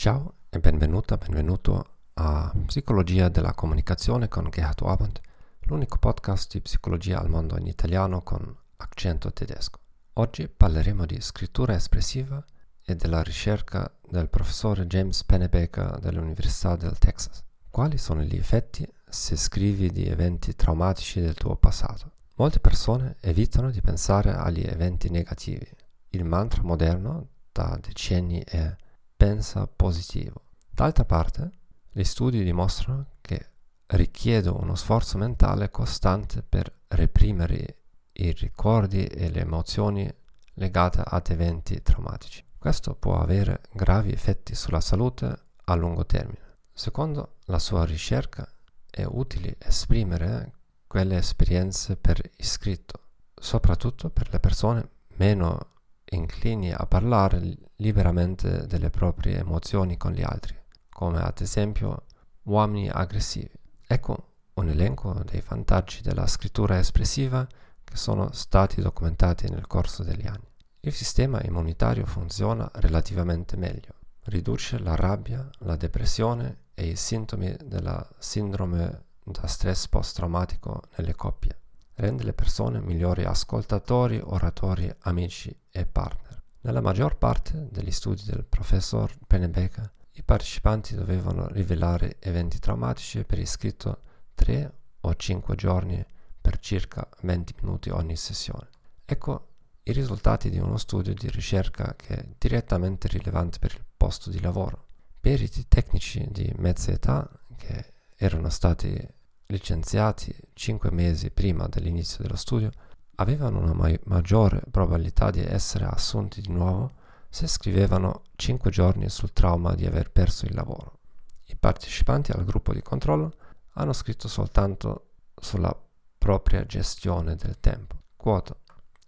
Ciao e benvenuta, benvenuto a Psicologia della comunicazione con Gerhard Abend, l'unico podcast di psicologia al mondo in italiano con accento tedesco. Oggi parleremo di scrittura espressiva e della ricerca del professore James Pennebaker dell'Università del Texas. Quali sono gli effetti se scrivi di eventi traumatici del tuo passato? Molte persone evitano di pensare agli eventi negativi. Il mantra moderno da decenni è pensa positivo. D'altra parte, gli studi dimostrano che richiede uno sforzo mentale costante per reprimere i ricordi e le emozioni legate ad eventi traumatici. Questo può avere gravi effetti sulla salute a lungo termine. Secondo la sua ricerca è utile esprimere quelle esperienze per iscritto, soprattutto per le persone meno inclini a parlare liberamente delle proprie emozioni con gli altri, come ad esempio uomini aggressivi. Ecco un elenco dei vantaggi della scrittura espressiva che sono stati documentati nel corso degli anni. Il sistema immunitario funziona relativamente meglio, riduce la rabbia, la depressione e i sintomi della sindrome da stress post-traumatico nelle coppie rende le persone migliori ascoltatori, oratori, amici e partner. Nella maggior parte degli studi del professor Pennebaker, i partecipanti dovevano rivelare eventi traumatici per iscritto 3 o 5 giorni per circa 20 minuti ogni sessione. Ecco i risultati di uno studio di ricerca che è direttamente rilevante per il posto di lavoro. Periti tecnici di mezza età che erano stati licenziati 5 mesi prima dell'inizio dello studio avevano una ma- maggiore probabilità di essere assunti di nuovo se scrivevano 5 giorni sul trauma di aver perso il lavoro. I partecipanti al gruppo di controllo hanno scritto soltanto sulla propria gestione del tempo. Quoto.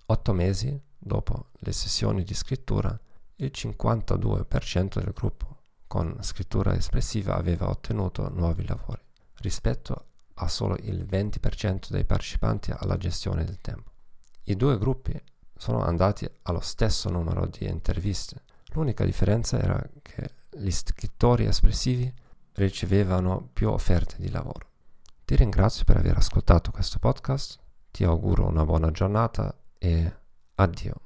8 mesi dopo le sessioni di scrittura, il 52% del gruppo con scrittura espressiva aveva ottenuto nuovi lavori, rispetto ha solo il 20% dei partecipanti alla gestione del tempo. I due gruppi sono andati allo stesso numero di interviste. L'unica differenza era che gli scrittori espressivi ricevevano più offerte di lavoro. Ti ringrazio per aver ascoltato questo podcast, ti auguro una buona giornata e addio.